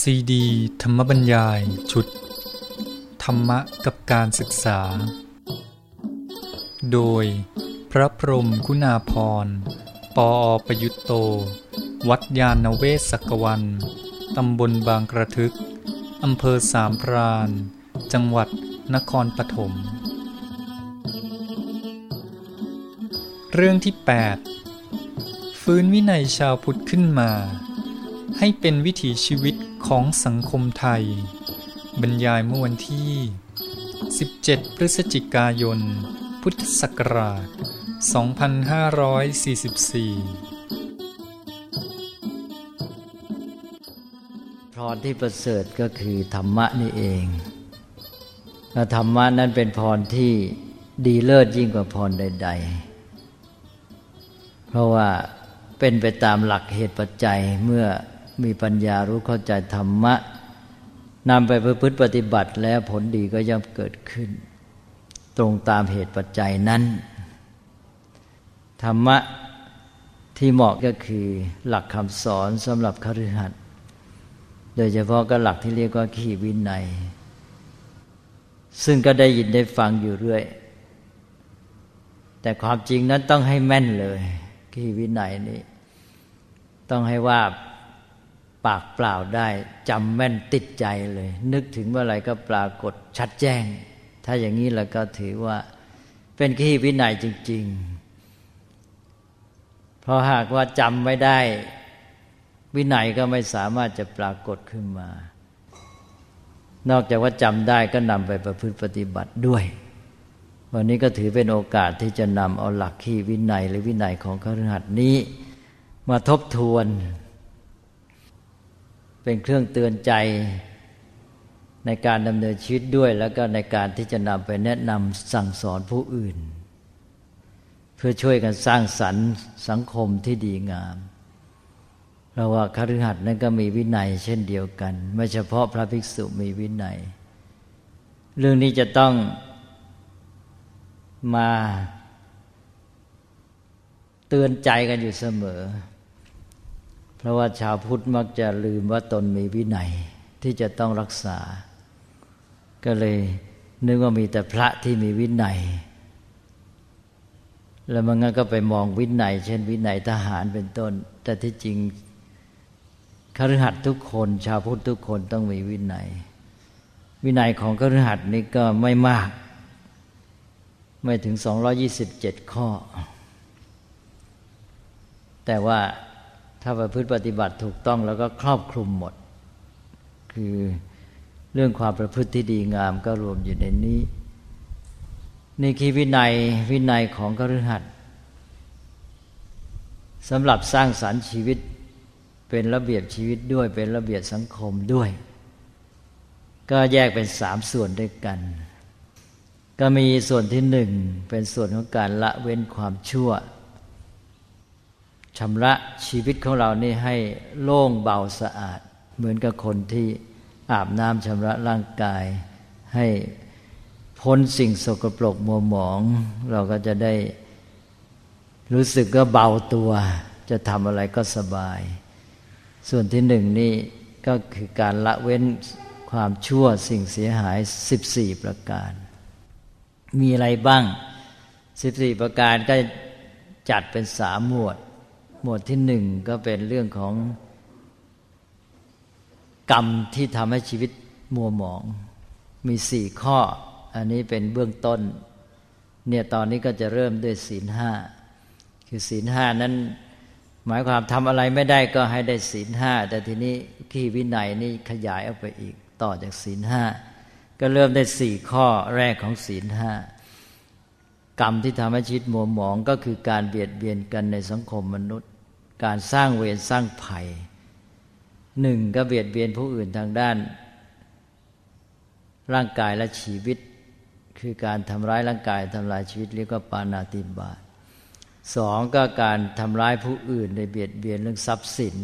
ซีดี ธรรมบรรยาย ชุด ธรรมะกับการศึกษา โดยพระพรมคุณาพร ปออประยุตโต วัดยาณเวศกวัน ตำบลบางกระทึก อำเภอสามพราน จังหวัดนครปฐม เรื่องที่ 8 ฟื้นวินัยชาวพุทธขึ้นมาให้เป็นวิถีชีวิต ของสังคมไทย บรรยายเมื่อวันที่ 17 พฤศจิกายน พุทธศักราช 2544 พรที่ประเสริฐก็คือธรรมะนี่เองและธรรมะนั้นเป็นพรที่ดีเลิศยิ่งกว่าพรใด ๆ เพราะว่าเป็นไปตามหลักเหตุปัจจัยเมื่อ มีปัญญารู้เข้าใจธรรมะนำไปประพฤติปฏิบัติแล้วผลดีก็ย่อมเกิดขึ้น ตรงตามเหตุปัจจัยนั้น ธรรมะที่เหมาะก็คือหลักคำสอนสำหรับคฤหัสถ์โดยเฉพาะก็หลักที่เรียกว่าขีวินัย ซึ่งก็ได้ยินได้ฟังอยู่เรื่อย แต่ความจริงนั้นต้องให้แม่นเลย ขีวินัยนี้ ต้องให้ว่า ปากเปล่าได้จำแม่นติดใจเลย นึกถึงเมื่อไรก็ปรากฏชัดแจ้ง ถ้าอย่างนี้แล้วก็ถือว่าเป็นขี้วินัยจริง ๆ เพราะหากว่าจำไม่ได้ วินัยก็ไม่สามารถจะปรากฏขึ้นมา นอกจากว่าจำได้ก็นำไปประพฤติปฏิบัติด้วย วันนี้ก็ถือเป็นโอกาสที่จะนำเอาหลักขี้วินัย หรือวินัยของคฤหัสนี้ มาทบทวน เป็นเครื่องเตือนใจในการดำเนินชีวิตด้วย แล้วก็ในการที่จะนำไปแนะนำสั่งสอนผู้อื่น เพื่อช่วยกันสร้างสรรค์สังคมที่ดีงามเพราะว่าคฤหัสถ์นั้นก็มีวินัย เช่นเดียวกัน ไม่เฉพาะพระภิกษุมีวินัย เรื่องนี้จะต้องมาเตือนใจกันอยู่เสมอเราะว่าชาวพุทธมักจะลืมว่าตนมีวินัยที่จะต้องรักษา ก็เลยนึกว่ามีแต่พระที่มีวินัย แล้วมันก็ไปมองวินัย เช่นวินัยทหารเป็นต้น แต่ที่จริงคฤหัสถ์ทุกคน ชาวพุทธทุกคนต้องมีวินัย วินัยของคฤหัสถ์นี้ก็ไม่มาก ไม่ถึง 227 ข้อ แต่ว่า ถ้าประพฤติปฏิบัติถูกต้องแล้วก็ครอบคลุมหมด คือเรื่องความประพฤติที่ดีงามก็รวมอยู่ในนี้ นี่คือวินัยวินัยของกฤหัสสำหรับสร้างสารรค์ชีวิตเป็นระเบียบชีวิตด้วยเป็นระเบียบสังคมด้วย ก็แยกเป็นสามส่วนด้วยกัน ก็มีส่วนที่หนึ่งเป็นส่วนของการละเว้นความชั่ว ชำระชีวิตของเรานี่ให้โล่งเบาสะอาด เหมือนกับคนที่อาบน้ำชำระร่างกาย ให้พ้นสิ่งสกปรกมัวหมอง เราก็จะได้รู้สึกก็เบาตัว จะทำอะไรก็สบาย ส่วนที่หนึ่งนี่ก็คือการละเว้นความชั่วสิ่งเสียหายสิบสี่ประการ มีอะไรบ้างสิบสี่ประการก็จัดเป็นสามหมวด หมวดที่หนึ่งก็เป็นเรื่องของกรรมที่ทำให้ชีวิตมัวหมอง มีสี่ข้อ อันนี้เป็นเบื้องต้น เนี่ยตอนนี้ก็จะเริ่มด้วยศีลห้าคือศีลห้านั้น หมายความทำอะไรไม่ได้ก็ให้ได้ศีลห้าแต่ทีนี้ขี้วินัยนี่ขยายออกไปอีกต่อจากศีลห้าก็เริ่มได้สี่ข้อแรกของศีลห้ากรรมที่ทำให้ชีวิตมัวหมองก็คือการเบียดเบียนกันในสังคมมนุษย์ การสร้างเวรสร้างภัยหนึ่งก็เบียดเบียนผู้อื่นทางด้าน ร่างกายและชีวิต คือการทำร้ายร่างกายทำลายชีวิตเรียกว่าปานาติบาตสองก็การทำร้ายผู้อื่นในเบียดเบียนเรื่องทรัพย์สิน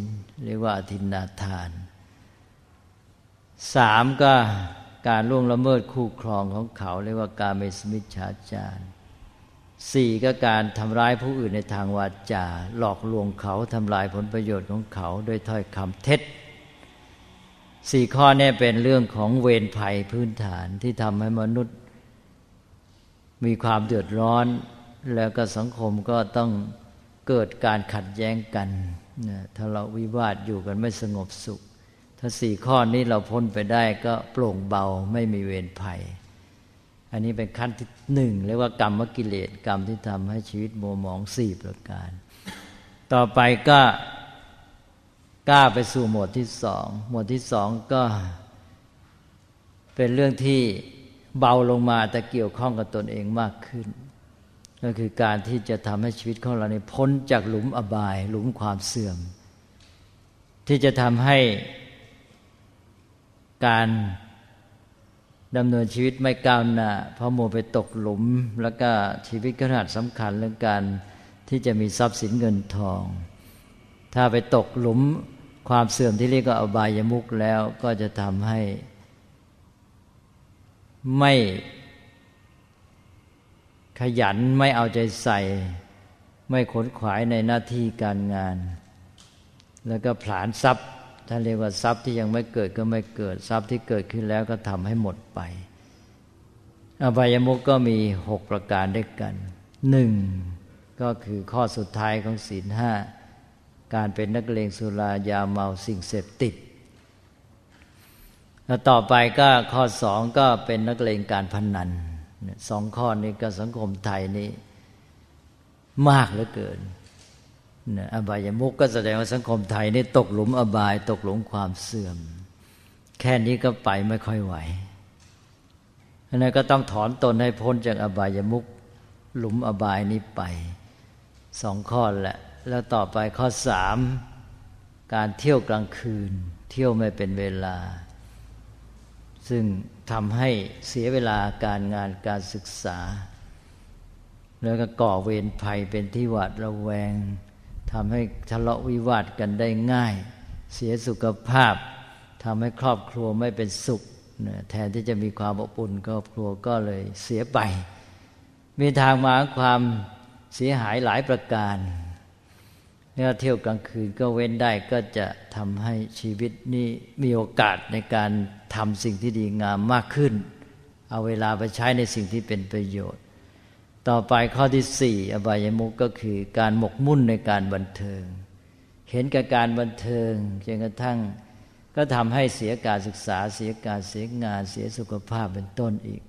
เรียกว่าอธินาทานสามก็การล่วงละเมิดคู่ครองของเขา เรียกว่าการเมสมิชฌาจาร สี่ก็การทำร้ายผู้อื่นในทางวาจา หลอกลวงเขาทำลายผลประโยชน์ของเขาโดยถ้อยคำเท็จสี่ข้อนี้เป็นเรื่องของเวรภัยพื้นฐานที่ทำให้มนุษย์ มีความเดือดร้อน แล้วก็สังคมก็ต้องเกิดการขัดแย้งกันถ้าเราวิวาทอยู่กันไม่สงบสุข ถ้าสี่ข้อนี้เราพ้นไปได้ก็โปร่งเบาไม่มีเวรภัย อันนี้เป็นขั้นที่หนึ่งเรียกว่ากรรมกิเลสกรรมที่ทำให้ชีวิตโมหมองสี่ประการ ต่อไปก็กล้าไปสู่หมวดที่สองหมวดที่สองก็เป็นเรื่องที่เบาลงมาแต่เกี่ยวข้องกับตนเองมากขึ้น ก็คือการที่จะทำให้ชีวิตของเราเนี่พ้นจากหลุมอบาย หลุมความเสื่อม ที่จะทำให้การ ดำเนินชีวิตไม่ก้าวหน้าเพราะโมไปตกหลุม แล้วก็ชีวิตขนาดสำคัญเรื่องการที่จะมีทรัพย์สินเงินทอง ถ้าไปตกหลุมความเสื่อมที่เรียกว่าอบายมุกแล้วก็จะทำให้ ไม่ขยันไม่เอาใจใส่ ไม่ขนขวายในหน้าที่การงาน แล้วก็ผลานทรัพย์ ท่านเรียกว่าทรัพย์ที่ยังไม่เกิดก็ไม่เกิด ทรัพย์ที่เกิดขึ้นแล้วก็ทำให้หมดไป อบายมุกก็มีหกประการด้วยกันหนึ่งก็คือข้อสุดท้ายของศีลห้าการเป็นนักเลงสุรายาเมาสิ่งเสพติดแล้วต่อไปก็ข้อสองก็เป็นนักเลงการพนันสองข้อนี้ก็สังคมไทยนี้ มากเหลือเกิน อบายมุกก็แสดงว่าสังคมไทยนี่ตกหลุมอบาย ตกหลุมความเสื่อม แค่นี้ก็ไปไม่ค่อยไหวนนั้นก็ต้องถอนตนให้พ้นจากอบายมุกหลุมอบายนี้ไปสองข้อแหละ แล้วต่อไปข้อสามการเที่ยวกลางคืน เที่ยวไม่เป็นเวลา ซึ่งทำให้เสียเวลาการงานการศึกษา แล้วก็ก่อเวรภัยเป็นที่หวาดระแวง ทำให้ทะเลาะวิวาทกันได้ง่าย เสียสุขภาพทำให้ครอบครัวไม่เป็นสุขแทนที่จะมีความอบอุ่นครอบครัวก็เลยเสียไป มีทางมาความเสียหายหลายประการเนี่ยเที่ยวกลางคืนก็เว้นได้ก็จะทำให้ชีวิตนี้มีโอกาสในการทำสิ่งที่ดีงามมากขึ้น เอาเวลาไปใช้ในสิ่งที่เป็นประโยชน์ ต่อไปข้อที่สี่อบายมุกก็คือการหมกมุ่นในการบันเทิง เห็นกับการบันเทิงจนกระทั่งก็ทำให้เสียการศึกษาเสียการเสียงานเสียสุขภาพเป็นต้นอีก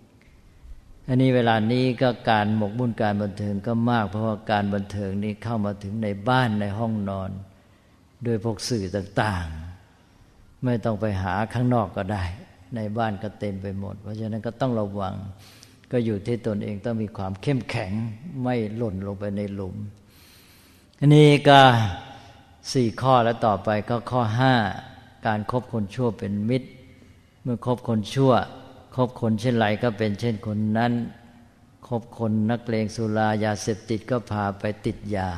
อันนี้เวลานี้ก็การหมกมุ่นการบันเทิงก็มาก เพราะว่าการบันเทิงนี้เข้ามาถึงในบ้านในห้องนอน โดยพวกสื่อต่างๆ ไม่ต้องไปหาข้างนอกก็ได้ ในบ้านก็เต็มไปหมด เพราะฉะนั้นก็ต้องระวัง ก็อยู่ที่ตนเองต้องมีความเข้มแข็งไม่หล่นลงไปในหลุมอันนี้ก็สี่ข้อแล้วต่อไปก็ข้อห้าการครบคนชั่วเป็นมิตร เมื่อคบคนชั่ว คบคนเช่นไรก็เป็นเช่นคนนั้น คบคนนักเลงสุรายาเสพติดก็พาไปติดยา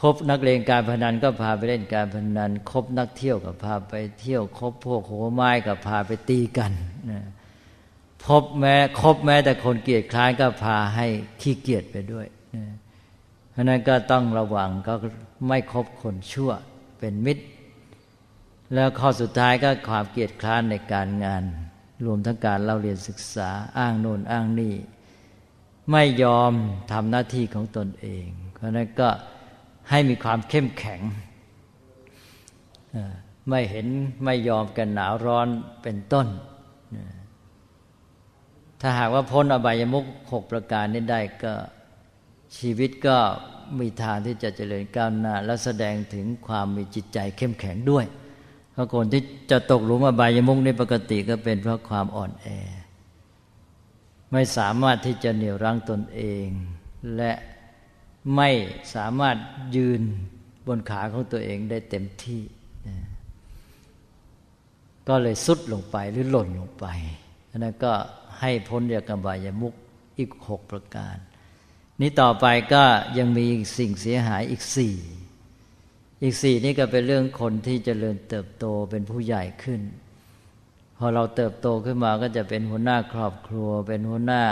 คบนักเลงการพนันก็พาไปเล่นการพนัน คบนักเที่ยวก็พาไปเที่ยว คบพวกโหไม้ก็พาไปตีกัน พบแม้คบแม้แต่คนเกียดคล้ายก็พาให้ขี้เกียจไปด้วยเพราะนั้นก็ต้องระวังก็ไม่คบคนชั่วเป็นมิตร แล้วข้อสุดท้ายก็ความเกียดคร้านในการงาน รวมทั้งการเล่าเรียนศึกษาอ้างโน่นอ้างนี่ ไม่ยอมทำหน้าที่ของตนเอง เพราะนั้นก็ให้มีความเข้มแข็งไม่เห็นไม่ยอมกันหนาวร้อนเป็นต้น ถ้าหากว่าพ้นอบายมุขหกประการนี้ได้ก็ชีวิตก็มีทางที่จะเจริญก้าวหน้า และแสดงถึงความมีจิตใจเข้มแข็งด้วยเพราะคนที่จะตกหลุมอบายมุกในปกติก็เป็นเพราะความอ่อนแอ ไม่สามารถที่จะเหนี่ยวรั้งตนเอง และไม่สามารถยืนบนขาของตัวเองได้เต็มที่ ก็เลยสุดลงไปหรือหล่นลงไปอันนั้นก็ ให้พ้นจากกบายมุกอีกหกประการ นี้ต่อไปก็ยังมีสิ่งเสียหายอีกสี่อีกสี่นี่ก็เป็นเรื่องคนที่จเจริญเติบโตเป็นผู้ใหญ่ขึ้น พอเราเติบโตขึ้นมาก็จะเป็นหัวหน้าครอบครัว เป็นหัวหน้า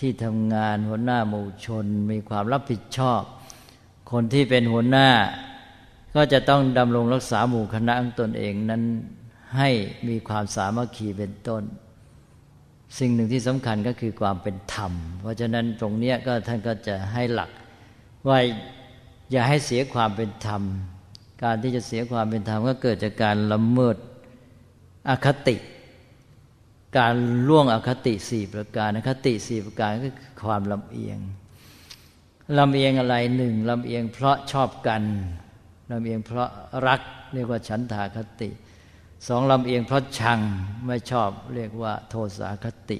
ที่ทำงาน หัวหน้าหมู่ชน มีความรับผิดชอบ คนที่เป็นหัวหน้า ก็จะต้องดำรงรักษาหมู่คณะของตนเองนั้นให้มีความสามัคคีเป็นต้น สิ่งหนึ่งที่สำคัญก็คือความเป็นธรรม เพราะฉะนั้นตรงนี้ก็ท่านก็จะให้หลักว่าอย่าให้เสียความเป็นธรรม การที่จะเสียความเป็นธรรมก็เกิดจากการละเมิดอคติ การล่วงอคติสี่ประการอคติสี่ประการก็คือความลำเอียงลำเอียงอะไรหนึ่งลำเอียงเพราะชอบกันลำเอียงเพราะรักเรียกว่าฉันทาคติ สองลำเอียงเพราะชังไม่ชอบเรียกว่า โทสาคติ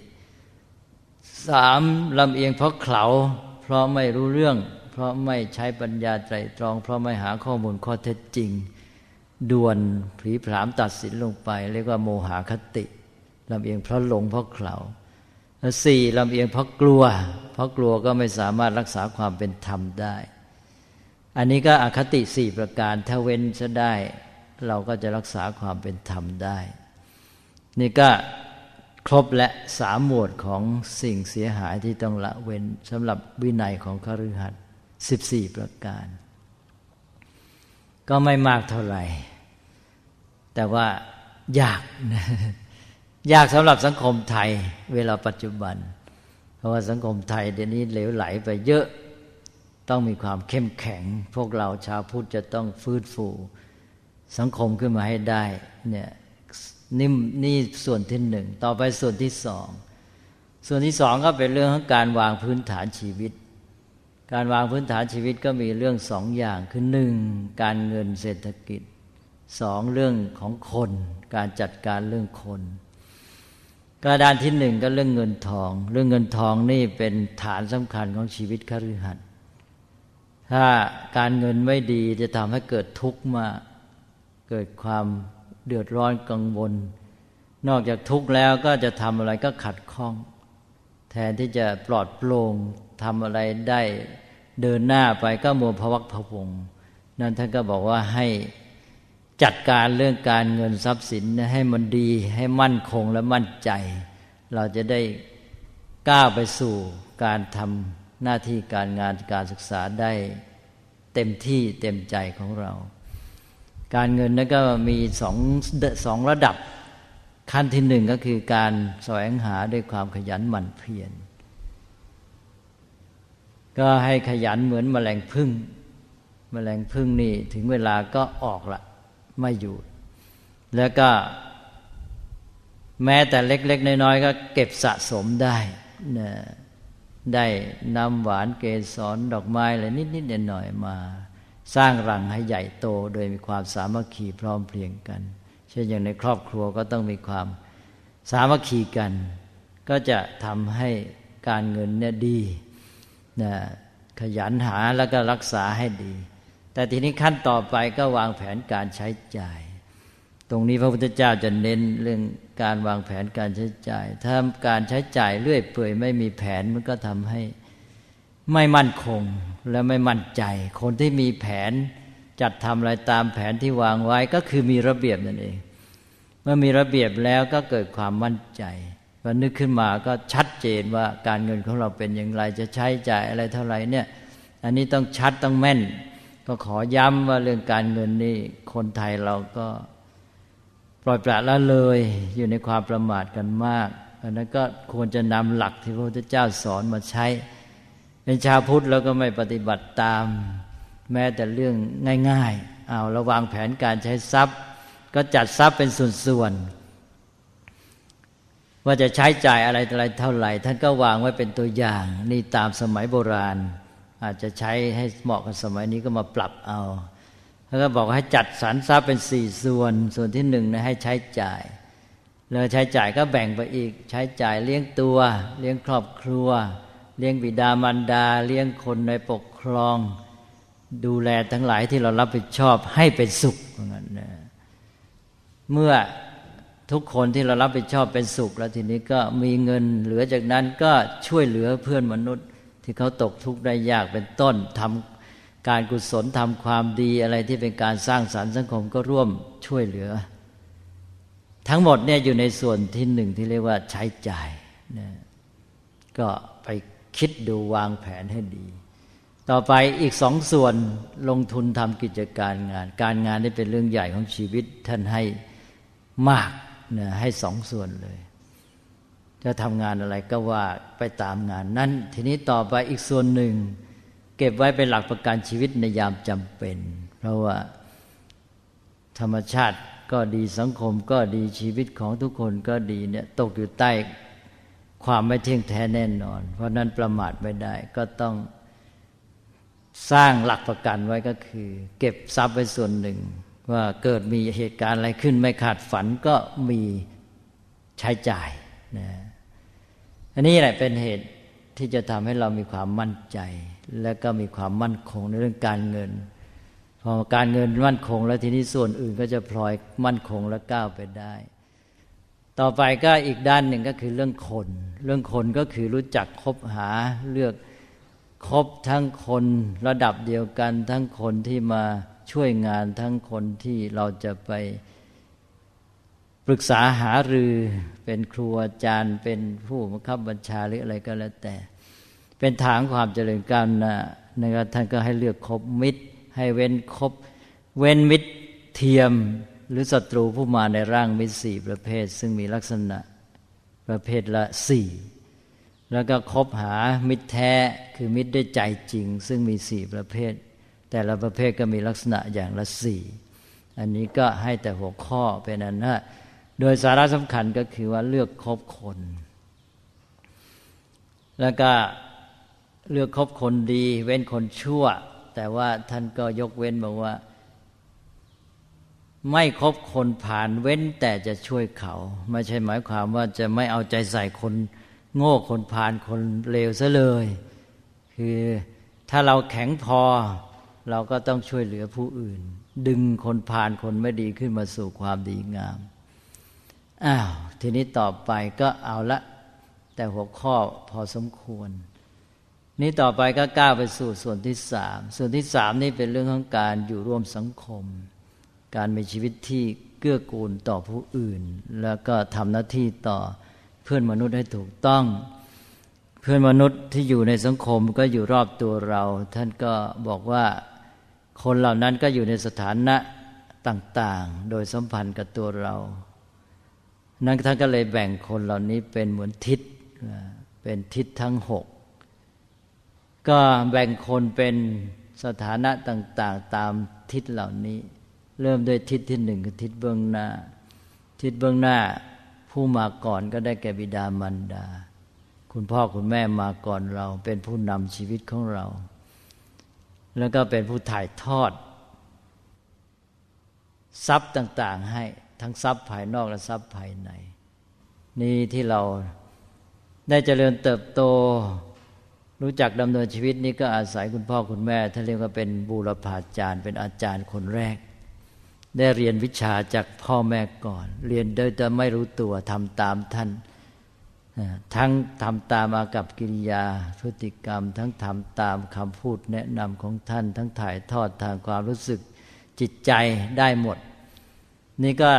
สามลำเอียงเพราะเขาเพราะไม่รู้เรื่อง เพราะไม่ใช้ปัญญาใจตรอง เพราะไม่หาข้อมูลข้อเท็จจริง ด่วนผีผามตัดสินลงไป เรียกว่าโมหคติลำเอียงเพราะหลงเพราะเขาสี่ลำเอียงเพราะกลัว เพราะกลัวก็ไม่สามารถรักษาความเป็นธรรมได้ อันนี้ก็อคติสี่ประการถ้าเว้นจะได้ เราก็จะรักษาความเป็นธรรมได้ นี่ก็ครบและสามหมวดของสิ่งเสียหายที่ต้องละเว้นสำหรับวินัยของคฤหัสถ์สิบสี่ประการ ก็ไม่มากเท่าไหร่ แต่ว่ายากนะยากสำหรับสังคมไทยเวลาปัจจุบัน เพราะว่าสังคมไทยเดี๋ยวนี้เหลวไหลไปเยอะต้องมีความเข้มแข็ง พวกเราชาวพุทธจะต้องฟื้นฟู สังคมขึ้นมาให้ได้เนี่ยนี่นี่ส่วนที่หนึ่งต่อไปส่วนที่สองส่วนที่สองก็เป็นเรื่องของการวางพื้นฐานชีวิต การวางพื้นฐานชีวิตก็มีเรื่องสองอย่างคือหนึ่งการเงินเศรษฐกิจสองเรื่องของคน การจัดการเรื่องคน กระดานที่หนึ่งก็เรื่องเงินทอง เรื่องเงินทองนี่เป็นฐานสำคัญของชีวิตคฤหัสถ์ถ้าการเงินไม่ดีจะทำให้เกิดทุกข์มา เกิดความเดือดร้อนกังวล นอกจากทุกข์แล้วก็จะทำอะไรก็ขัดข้อง แทนที่จะปลอดโปร่งทำอะไรได้เดินหน้าไปก็มัวพวักพวงนั่นท่านก็บอกว่าให้จัดการเรื่องการเงินทรัพย์สินให้มันดีให้มั่นคงและมั่นใจ เราจะได้ก้าวไปสู่การทำหน้าที่การงานการศึกษาได้ เต็มที่เต็มใจของเรา การเงินนั้นก็มีสองสองระดับขั้นที่หนึ่งก็คือการแสวงหาด้วยความขยันหมั่นเพียรก็ให้ขยันเหมือนมแมลงพึ่งมแมลงพึ่งนี่ถึงเวลาก็ออกละไม่อยู่ แล้วก็แม้แต่เล็ก ๆ น้อยๆก็เก็บสะสมได้นะได้นำหวานเกสรดอกไม้อะไรนิดๆหน่อยๆมา สร้างรังให้ใหญ่โตโดยมีความสามัคคีพร้อมเพรียงกัน เช่นอย่างในครอบครัวก็ต้องมีความสามัคคีกัน ก็จะทำให้การเงินเนี่ยดีนะขยันหาแล้วก็รักษาให้ดี แต่ทีนี้ขั้นต่อไปก็วางแผนการใช้จ่าย ตรงนี้พระพุทธเจ้าจะเน้นเรื่องการวางแผนการใช้จ่าย ถ้าการใช้จ่ายเรื่อยเปื่อยไม่มีแผนมันก็ทำให้ ไม่มั่นคงและไม่มั่นใจ คนที่มีแผนจัดทำอะไรตามแผนที่วางไว้ก็คือมีระเบียบนั่นเอง เมื่อมีระเบียบแล้วก็เกิดความมั่นใจพอนึกขึ้นมาก็ชัดเจนว่าการเงินของเราเป็นอย่างไรจะใช้จ่ายอะไรเท่าไหร่เนี่ย อันนี้ต้องชัดต้องแม่น ก็ขอย้ำว่าเรื่องการเงินนี่คนไทยเราก็ปล่อยปละละเลยอยู่ในความประมาทกันมากอันนั้นก็ควรจะนำหลักที่พระพุทธเจ้าสอนมาใช้ เป็นชาวพุทธแล้วก็ไม่ปฏิบัติตาม แม้แต่เรื่องง่ายๆเอาระวางแผนการใช้ทรัพย์ ก็จัดทรัพย์เป็นส่วนๆว่าจะใช้จ่ายอะไรอะไรเท่าไหร่ ท่านก็วางไว้เป็นตัวอย่าง นี่ตามสมัยโบราณ อาจจะใช้ให้เหมาะกับสมัยนี้ก็มาปรับเอาแล้วก็บอกให้จัดสรรทรัพย์เป็นสี่ส่วน ส่วนที่หนึ่งนะให้ใช้จ่าย แล้วใช้จ่ายก็แบ่งไปอีก ใช้จ่ายเลี้ยงตัว เลี้ยงครอบครัว เลี้ยงบิดามารดา เลี้ยงคนในปกครอง ดูแลทั้งหลายที่เรารับผิดชอบให้เป็นสุขเมือนกันนะเมื่อทุกคนที่เรารับผิดชอบเป็นสุข แล้วทีนี้ก็มีเงินเหลือจากนั้นก็ช่วยเหลือเพื่อนมนุษย์ ที่เขาตกทุกข์ได้ยากเป็นต้นทำการกุศลทำความดีอะไรที่เป็นการสร้างสรรค์สังคมก็ร่วมช่วยเหลือ ทั้งหมดเนี่ยอยู่ในส่วนที่หนึ่งที่เรียกว่าใช้จ่ายนะก็ คิดดูวางแผนให้ดี ต่อไปอีกสองส่วนลงทุนทำกิจการงาน การงานนี่เป็นเรื่องใหญ่ของชีวิตท่านให้มากนะให้สองส่วนเลยจะทำงานอะไรก็ว่าไปตามงานนั้น ทีนี้ต่อไปอีกส่วนหนึ่ง เก็บไว้เป็นหลักประกันชีวิตในยามจำเป็น เพราะว่าธรรมชาติก็ดีสังคมก็ดีชีวิตของทุกคนก็ดีเนี่ยตกอยู่ใต้ ความไม่เที่ยงแท้แน่นอน เพราะนั้นประมาทไม่ได้ก็ต้องสร้างหลักประกันไว้ก็คือ เก็บทรัพย์ไว้ส่วนหนึ่ง ว่าเกิดมีเหตุการณ์อะไรขึ้นไม่ขาดฝันก็มีใช้จ่ายนะอันนี้แหละเป็นเหตุที่จะทำให้เรามีความมั่นใจ และก็มีความมั่นคงในเรื่องการเงิน พอการเงินมั่นคง แล้วทีนี้ส่วนอื่นก็จะพลอยมั่นคงและก้าวไปได้ ต่อไปก็อีกด้านหนึ่งก็คือเรื่องคน เรื่องคนก็คือรู้จักคบหาเลือกคบทั้งคนระดับเดียวกัน ทั้งคนที่มาช่วยงานทั้งคนที่เราจะไปปรึกษาหารือเป็นครูอาจารย์ เป็นผู้บังคับบัญชาหรืออะไรก็แล้วแต่ เป็นทางความเจริญก้าวหน้านะครับท่านก็ให้เลือกคบมิตร ให้เว้นคบ เว้นมิตรเทียม หรือศัตรูผู้มาในร่างมิตรสี่ประเภท ซึ่งมีลักษณะประเภทละสี่แล้วก็คบหามิตรแท้คือมิตรด้วยใจจริง ซึ่งมีสี่ประเภท แต่ละประเภทก็มีลักษณะอย่างละสี่อันนี้ก็ให้แต่หัวข้อเป็นอันนะโดยสาระสำคัญก็คือว่าเลือกคบคน แล้วก็เลือกคบคนดี เว้นคนชั่ว แต่ว่าท่านก็ยกเว้นบอกว่า ไม่คบคนผ่านเว้นแต่จะช่วยเขา ไม่ใช่หมายความว่าจะไม่เอาใจใส่คนโง่คนผ่านคนเลวซะเลย คือถ้าเราแข็งพอ เราก็ต้องช่วยเหลือผู้อื่น ดึงคนผ่านคนไม่ดีขึ้นมาสู่ความดีงามอ้าวทีนี้ต่อไปก็เอาละ แต่หัวข้อพอสมควร นี้ต่อไปก็ก้าวไปสู่ส่วนที่สามส่วนที่สามนี่เป็นเรื่องของการอยู่ร่วมสังคม การมีชีวิตที่เกื้อกูลต่อผู้อื่น แล้วก็ทำหน้าที่ต่อเพื่อนมนุษย์ให้ถูกต้อง เพื่อนมนุษย์ที่อยู่ในสังคมก็อยู่รอบตัวเรา ท่านก็บอกว่าคนเหล่านั้นก็อยู่ในสถานะต่าง ๆ โดยสัมพันธ์กับตัวเรานั้นท่านก็เลยแบ่งคนเหล่านี้เป็นเหมือนทิศเป็นทิศทั้งหกก็แบ่งคนเป็นสถานะต่าง ๆ ตามทิศเหล่านี้ เริ่มด้วยทิศที่หนึ่งคือทิศเบื้องหน้า ทิศเบื้องหน้า ผู้มาก่อนก็ได้แก่บิดามารดา คุณพ่อคุณแม่มาก่อนเรา เป็นผู้นำชีวิตของเรา แล้วก็เป็นผู้ถ่ายทอด ทรัพย์ต่าง ๆ ให้ทั้งทรัพย์ภายนอกและทรัพย์ภายใน นี่ที่เราได้เจริญเติบโต รู้จักดำเนินชีวิตนี้ก็อาศัยคุณพ่อคุณแม่ท่านเรียกว่าเป็นบูรพาจารย์ เป็นอาจารย์คนแรก ได้เรียนวิชาจากพ่อแม่ก่อน เรียนโดยจะไม่รู้ตัวทำตามท่าน ทั้งทำตามอากับกิริยาพฤติกรรม ทั้งทำตามคำพูดแนะนำของท่าน ทั้งถ่ายทอดทางความรู้สึกจิตใจได้หมด นี่ก็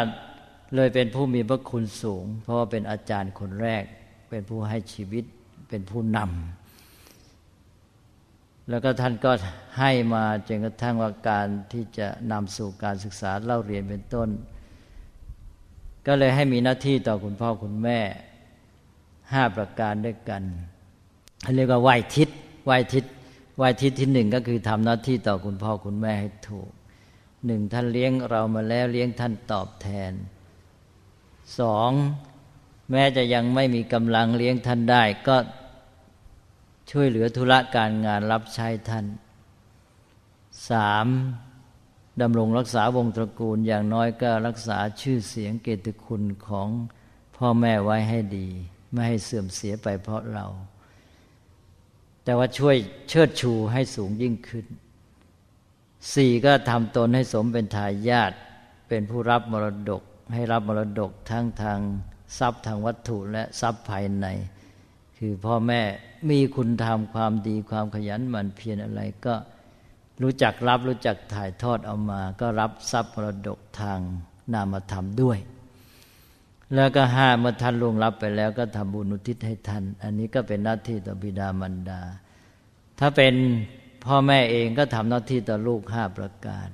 เลยเป็นผู้มีพระคุณสูง เพราะว่าเป็นอาจารย์คนแรก เป็นผู้ให้ชีวิตเป็นผู้นำ แล้วก็ท่านก็ให้มาจนกระทั่งว่าการที่จะนำสู่การศึกษาเล่าเรียนเป็นต้น ก็เลยให้มีหน้าที่ต่อคุณพ่อคุณแม่ห้าประการด้วยกันเรียกว่าไหวทิศไหวทิศไหวทิศที่หนึ่งก็คือทำหน้าที่ต่อคุณพ่อคุณแม่ให้ถูกหนึ่งท่านเลี้ยงเรามาแล้วเลี้ยงท่านตอบแทนสองแม้จะยังไม่มีกำลังเลี้ยงท่านได้ ก็ ช่วยเหลือธุระการงานรับใช้ท่านสามดำรงรักษาวงตระกูลอย่างน้อยก็รักษาชื่อเสียงเกียรติคุณของพ่อแม่ไว้ให้ดี ไม่ให้เสื่อมเสียไปเพราะเรา แต่ว่าช่วยเชิดชูให้สูงยิ่งขึ้นสี่ก็ทำตนให้สมเป็นทายาทเป็นผู้รับมรดก ให้รับมรดกทั้งทางทรัพย์ทางวัตถุและทรัพย์ภายใน คือพ่อแม่ มีคุณธรรมความดีความขยันหมั่นเพียรอะไรก็รู้จักรับรู้จักถ่ายทอดเอามา ก็รับทรัพย์มรดกทางนามธรรมด้วย แล้วก็ห้าเมื่อท่านลงรับไปแล้วก็ทำบุญอุทิศให้ท่าน อันนี้ก็เป็นหน้าที่ต่อบิดามารดา ถ้าเป็นพ่อแม่เองก็ทำหน้าที่ต่อลูกห้าประการ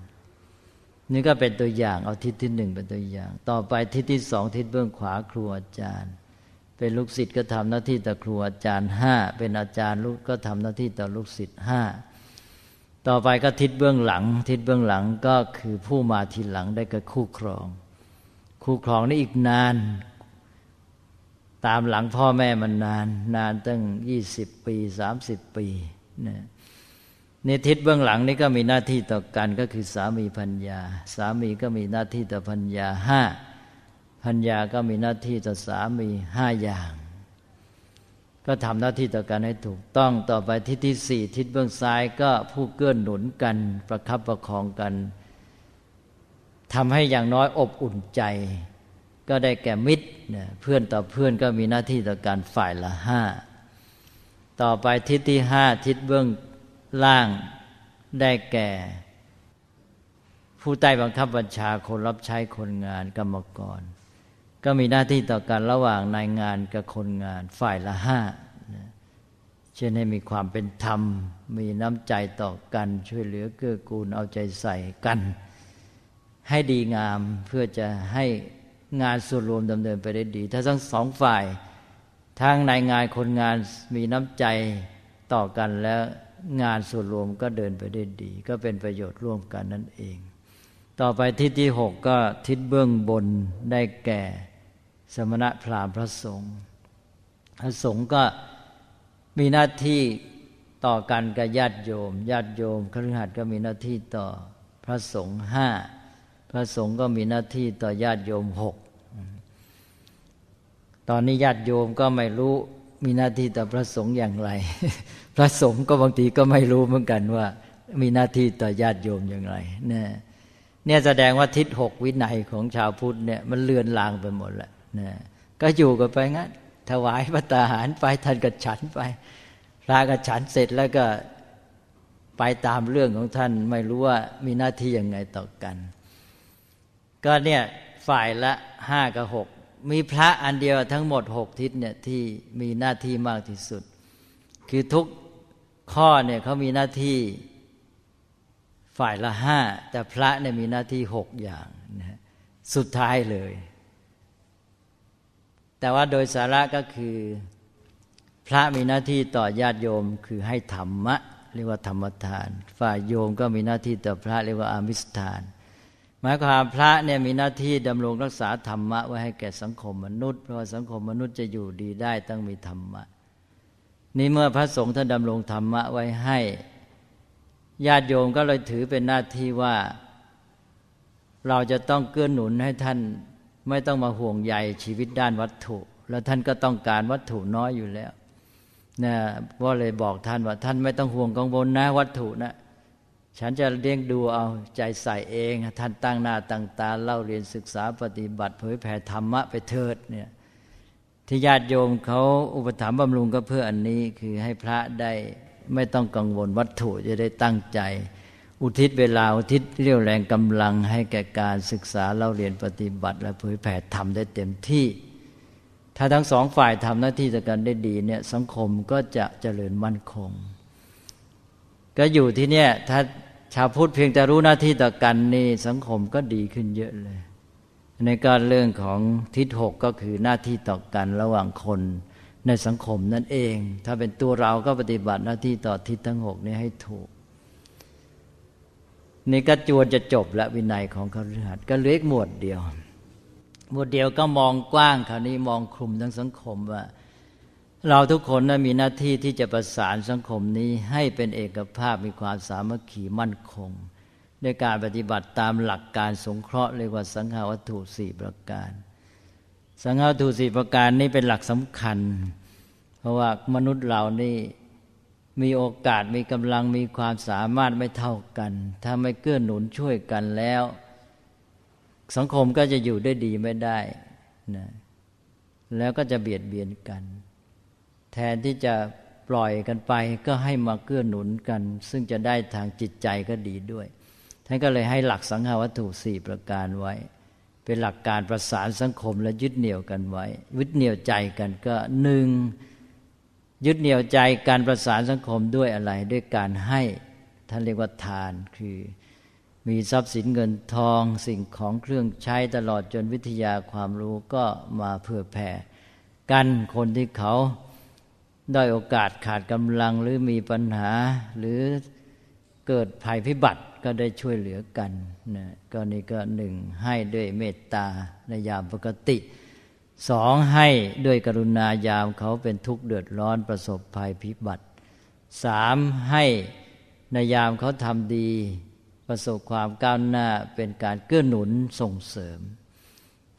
นี่ก็เป็นตัวอย่างเอาทิศที่หนึ่งเป็นตัวอย่าง ต่อไปทิศที่สองทิศเบื้องขวาครูอาจารย์ เป็นลูกศิษย์ก็ทำหน้าที่ต่อครูอาจารย์ห้าเป็นอาจารย์ลูกก็ทำหน้าที่ต่อลูกศิษย์ห้าต่อไปก็ทิศเบื้องหลัง ทิศเบื้องหลังก็คือผู้มาทีหลังได้กับคู่ครอง คู่ครองนี่อีกนาน ตามหลังพ่อแม่มันนาน นานตั้งยี่สิบปีสามสิบปีนะนี่ทิศเบื้องหลังนี่ก็มีหน้าที่ต่อกันก็คือสามีพัญญา สามีก็มีหน้าที่ต่อพัญญาห้า พัญญาก็มีหน้าที่ต่อสามีห้าอย่าง ก็ทำหน้าที่ต่อกันให้ถูกต้องต่อไปทิศที่สี่ทิศเบื้องซ้ายก็ผู้เกื้อนหนุนกัน ประคับประคองกันทำให้อย่างน้อยอบอุ่นใจ ก็ได้แก่มิตรเพื่อนต่อเพื่อนก็มีหน้าที่ต่อการฝ่ายละห้าต่อไปทิศที่ห้าทิศเบื้องล่างได้แก่ ผู้ใต้บังคับบัญชาคนรับใช้คนงานกรรมกร ก็มีหน้าที่ต่อกันระหว่างนายงานกับคนงานฝ่ายละห้าเช่นให้มีความเป็นธรรม มีน้ำใจต่อกัน ช่วยเหลือเกื้อกูลเอาใจใส่กัน ให้ดีงามเพื่อจะให้งานส่วนรวมดำเนินไปได้ดี ถ้าทั้งสองฝ่ายทั้งนายงานคนงานมีน้ำใจต่อกันแล้วงานส่วนรวมก็เดินไปได้ดี ก็เป็นประโยชน์ร่วมกันนั่นเอง ต่อไปทิศที่หกก็ทิศเบื้องบนได้แก่ สมณะพราหมณ์พระสงฆ์พระสงฆ์ก็มีหน้าที่ต่อกันกับญาติโยม ญาติโยมคฤหัสถ์ก็มีหน้าที่ต่อพระสงฆ์ห้าพระสงฆ์ก็มีหน้าที่ต่อญาติโยมหกตอนนี้ญาติโยมก็ไม่รู้มีหน้าที่ต่อพระสงฆ์อย่างไร พระสงฆ์ก็บางทีก็ไม่รู้เหมือนกันว่า มีหน้าที่ต่อญาติโยมอย่างไรเนี่ยเนี่ยแสดงว่าทิศหกวินัยของชาวพุทธเนี่ยมันเลือนลางไปหมดแล้ว นะก็อยู่กันไปงั้น ถวายพระตาหารไปท่านก็ฉันไปพระก็ฉันเสร็จแล้วก็ไปตามเรื่องของท่านไม่รู้ว่ามีหน้าที่ยังไงต่อกัน ก็เนี่ยฝ่ายละห้ากับหกมีพระอันเดียวทั้งหมดหกทิศเนี่ยที่มีหน้าที่มากที่สุด คือทุกข้อเนี่ยเขามีหน้าที่ฝ่ายละห้าแต่พระเนี่ยมีหน้าที่หกอย่างนะสุดท้ายเลย แต่ว่าโดยสาระก็คือ พระมีหน้าที่ต่อญาติโยมคือให้ธรรมะ เรียกว่าธรรมทาน ฝ่ายโยมก็มีหน้าที่ต่อพระเรียกว่าอามิสทานหมายความพระเนี่ยมีหน้าที่ดำรงรักษาธรรมะไว้ให้แก่สังคมมนุษย์เพราะสังคมมนุษย์จะอยู่ดีได้ต้องมีธรรมะนี่เมื่อพระสงฆ์ท่านดำรงธรรมะไว้ให้ญาติโยมก็เลยถือเป็นหน้าที่ว่า เราจะต้องเกื้อหนุนให้ท่าน ไม่ต้องมาห่วงใยชีวิตด้านวัตถุ แล้วท่านก็ต้องการวัตถุน้อยอยู่แล้วนะว่าเลยบอกท่านว่า ท่านไม่ต้องห่วงกังวลนะวัตถุนะ ฉันจะเลี้ยงดูเอาใจใส่เอง ท่านตั้งหน้าตั้งตาเล่าเรียนศึกษาปฏิบัติเผยแผ่ธรรมะไปเถิดเนี่ยที่ญาติโยมเขาอุปถัมภ์บำรุงก็เพื่ออันนี้คือให้พระได้ไม่ต้องกังวลวัตถุจะได้ตั้งใจ อุทิศเวลาอุทิศเรี่ยวแรงกำลังให้แก่การศึกษาเล่าเรียนปฏิบัติ และเผยแผ่ธรรมได้เต็มที่ ถ้าทั้งสองฝ่ายทำหน้าที่ต่อกันได้ดีเนี่ยสังคมก็จะเจริญมั่นคง ก็อยู่ที่เนี่ยถ้าชาวพุทธเพียงแต่รู้หน้าที่ต่อกันนี่สังคมก็ดีขึ้นเยอะเลยในการเรื่องของทิศหกก็คือหน้าที่ต่อกันระหว่างคนในสังคมนั่นเอง ถ้าเป็นตัวเราก็ปฏิบัติหน้าที่ต่อทิศทั้งหกนี้ให้ถูก นี่ก็จวนจะจบและวินัยของคฤหัสถ์ก็เหลืออีกหมวดเดียว หมวดเดียวก็มองกว้างคราวนี้มองคลุมทั้งสังคมว่า เราทุกคนนะมีหน้าที่ที่จะประสานสังคมนี้ให้เป็นเอกภาพมีความสามัคคีมั่นคงด้วยการปฏิบัติตามหลักการสงเคราะห์เรียกว่าสังฆาวัตถุสี่ประการ สังฆาวัตถุสี่ประการนี้เป็นหลักสำคัญ เพราะว่ามนุษย์เรานี่ มีโอกาสมีกำลังมีความสามารถไม่เท่ากัน ถ้าไม่เกื้อหนุนช่วยกันแล้ว สังคมก็จะอยู่ได้ดีไม่ได้นะแล้วก็จะเบียดเบียนกัน แทนที่จะปล่อยกันไปก็ให้มาเกื้อหนุนกัน ซึ่งจะได้ทางจิตใจก็ดีด้วยท่านก็เลยให้หลักสังหาวัตถุสี่ประการไว้ เป็นหลักการประสานสังคมและยึดเหนี่ยวกันไว้ยึดเหนี่ยวใจกันก็หนึ่ง ยึดเหนี่ยวใจการประสานสังคมด้วยอะไรด้วยการให้ท่านเรียกว่าทานคือมีทรัพย์สินเงินทองสิ่งของเครื่องใช้ตลอดจนวิทยาความรู้ก็มาเพื่อแผ่ กันคนที่เขาได้โอกาสขาดกำลังหรือมีปัญหาหรือเกิดภัยพิบัติก็ได้ช่วยเหลือกันนะก็นี่ก็หนึ่งให้ด้วยเมตตาในยามปกติ สองให้ด้วยกรุณายามเขาเป็นทุกข์เดือดร้อนประสบภัยพิบัติสามให้ในยามเขาทำดี ประสบความก้าวหน้าเป็นการเกื้อหนุนส่งเสริม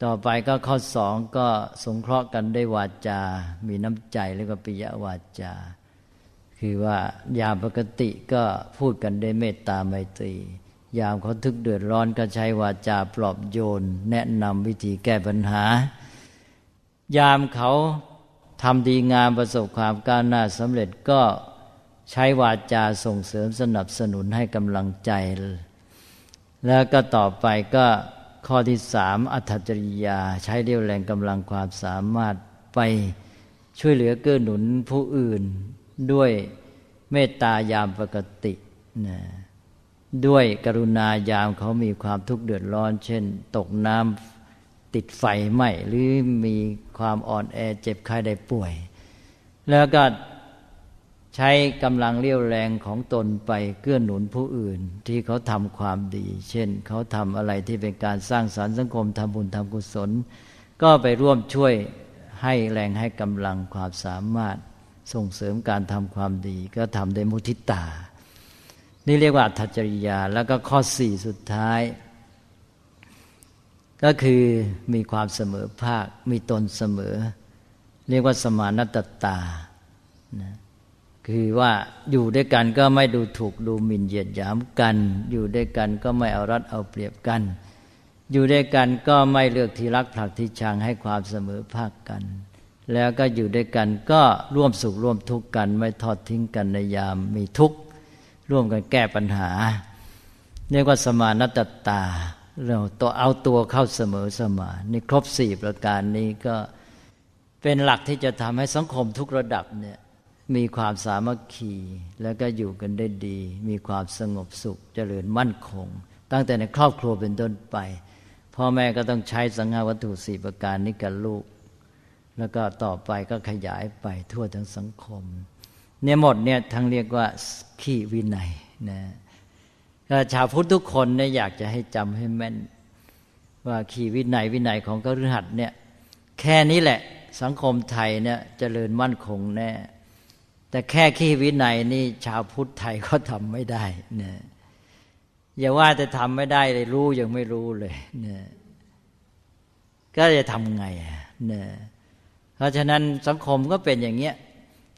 ต่อไปก็ข้อสองก็สงเคราะห์กันด้วยวาจา มีน้ำใจแล้วก็ปิยวาจา คือว่ายามปกติก็พูดกันด้วยเมตตาไมตรี ยามเขาทึกเดือดร้อนก็ใช้วาจาปลอบโยน แนะนำวิธีแก้ปัญหา ยามเขาทำดีงามประสบความก้าวหน้าสำเร็จก็ใช้วาจาส่งเสริมสนับสนุนให้กำลังใจ แล้วก็ต่อไปก็ข้อที่สามอัตจริยา ใช้เรี่ยวแรงกำลังความสามารถไปช่วยเหลือเกื้อหนุนผู้อื่นด้วยเมตตายามปกตินะด้วยกรุณายามเขามีความทุกข์เดือดร้อน เช่น ตกน้ำ ติดไฟไหม้หรือมีความอ่อนแอเจ็บไข้ได้ป่วย แล้วก็ใช้กำลังเลี้ยวแรงของตนไปเกื้อหนุนผู้อื่น ที่เขาทำความดี เช่น เขาทำอะไรที่เป็นการสร้างสารรค์สังคมทำบุญทำกุศล ก็ไปร่วมช่วยให้แรงให้กำลังความสามารถส่งเสริมการทำความดี ก็ทำด้วยมุทิตา นี่เรียกว่าทัจริยา แล้วก็ข้อสี่สุดท้าย ก็คือมีความเสมอภาค มีตนเสมอ เรียกว่าสมานตตานะคือว่าอยู่ด้วยกันก็ไม่ดูถูกดูหมิ่นเหยียดหยามกัน อยู่ด้วยกันก็ไม่เอารัดเอาเปรียบกัน อยู่ด้วยกันก็ไม่เลือกที่รักผลักที่ชังให้ความเสมอภาคกัน แล้วก็อยู่ด้วยกันก็ร่วมสุขร่วมทุกข์กัน ไม่ทอดทิ้งกันในยามมีทุกข์ร่วมกันแก้ปัญหาเรียกว่าสมานตตา เราตัวเอาตัวเข้าเสมอสมานนี่ครบสี่ประการนี้ก็เป็นหลักที่จะทำให้สังคมทุกระดับเนี่ยมีความสามัคคีแล้วก็อยู่กันได้ดี มีความสงบสุขเจริญมั่นคง ตั้งแต่ในครอบครัวเป็นต้นไปพ่อแม่ก็ต้องใช้สังหาวัตถุสี่ประการนี้กับลูก แล้วก็ต่อไปก็ขยายไปทั่วทั้งสังคม เนี่ยหมดเนี่ยทั้งเรียกว่าขี้วินัยนะ ก็ชาวพุทธทุกคนเนี่ยอยากจะให้จำให้แม่น ว่าขีวินัยวินัยของกฤหัสเนี่ยแค่นี้แหละสังคมไทยเนี่ยจเจริญมั่นคงแน่ แต่แค่ขี้วินัยนี่ชาวพุทธไทยก็ทำไม่ได้เนี่ยอย่าว่าแต่ทำไม่ได้เลยรู้ยังไม่รู้เลยเนี่ยก็จะทำไงเนี่ยเพราะฉะนั้นสังคมก็เป็นอย่างเงี้ย